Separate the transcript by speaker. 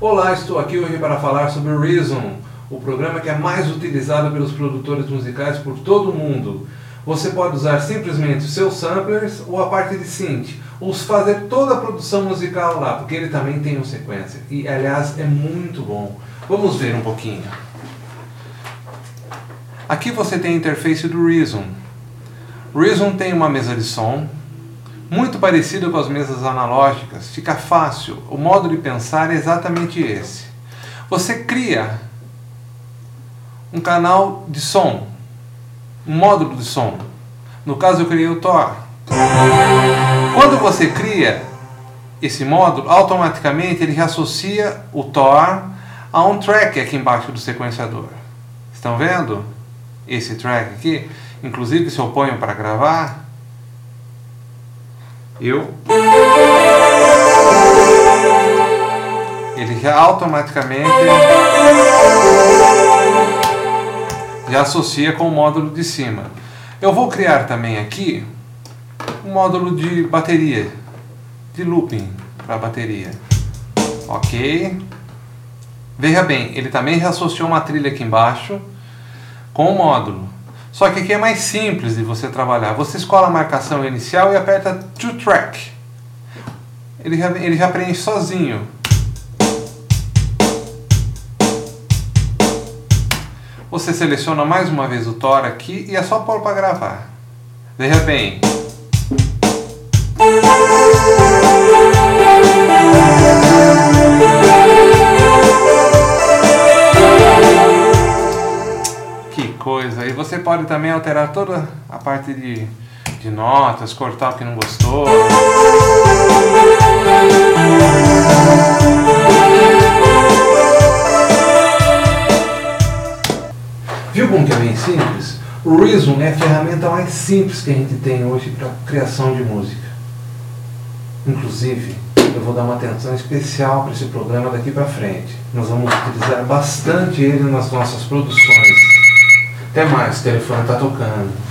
Speaker 1: Olá, estou aqui hoje para falar sobre Reason, o programa que é mais utilizado pelos produtores musicais por todo o mundo. Você pode usar simplesmente os seus samplers ou a parte de synth, ou fazer toda a produção musical lá, porque ele também tem uma sequência. E aliás é muito bom. Vamos ver um pouquinho. Aqui você tem a interface do Reason. Reason tem uma mesa de som, muito parecido com as mesas analógicas, fica fácil. O modo de pensar é exatamente esse. Você cria um canal de som, um módulo de som. No caso, eu criei o TOR. Quando você cria esse módulo, automaticamente ele associa o TOR a um track aqui embaixo do sequenciador. Estão vendo? Esse track aqui. Inclusive, se eu ponho para gravar, eu ele já automaticamente já associa com o módulo de cima. Eu vou criar também aqui um módulo de bateria, de looping para bateria. Ok. Veja bem, ele também já associou uma trilha aqui embaixo com o módulo. Só que aqui é mais simples de você trabalhar. Você escolhe a marcação inicial e aperta To Track. Ele já, ele já preenche sozinho. Você seleciona mais uma vez o Thor aqui e é só pôr para gravar. Veja bem. E você pode também alterar toda a parte de, de notas, cortar o que não gostou. Viu como que é bem simples? O Reason é a ferramenta mais simples que a gente tem hoje para criação de música. Inclusive, eu vou dar uma atenção especial para esse programa daqui para frente. Nós vamos utilizar bastante ele nas nossas produções. Até mais, o telefone está tocando.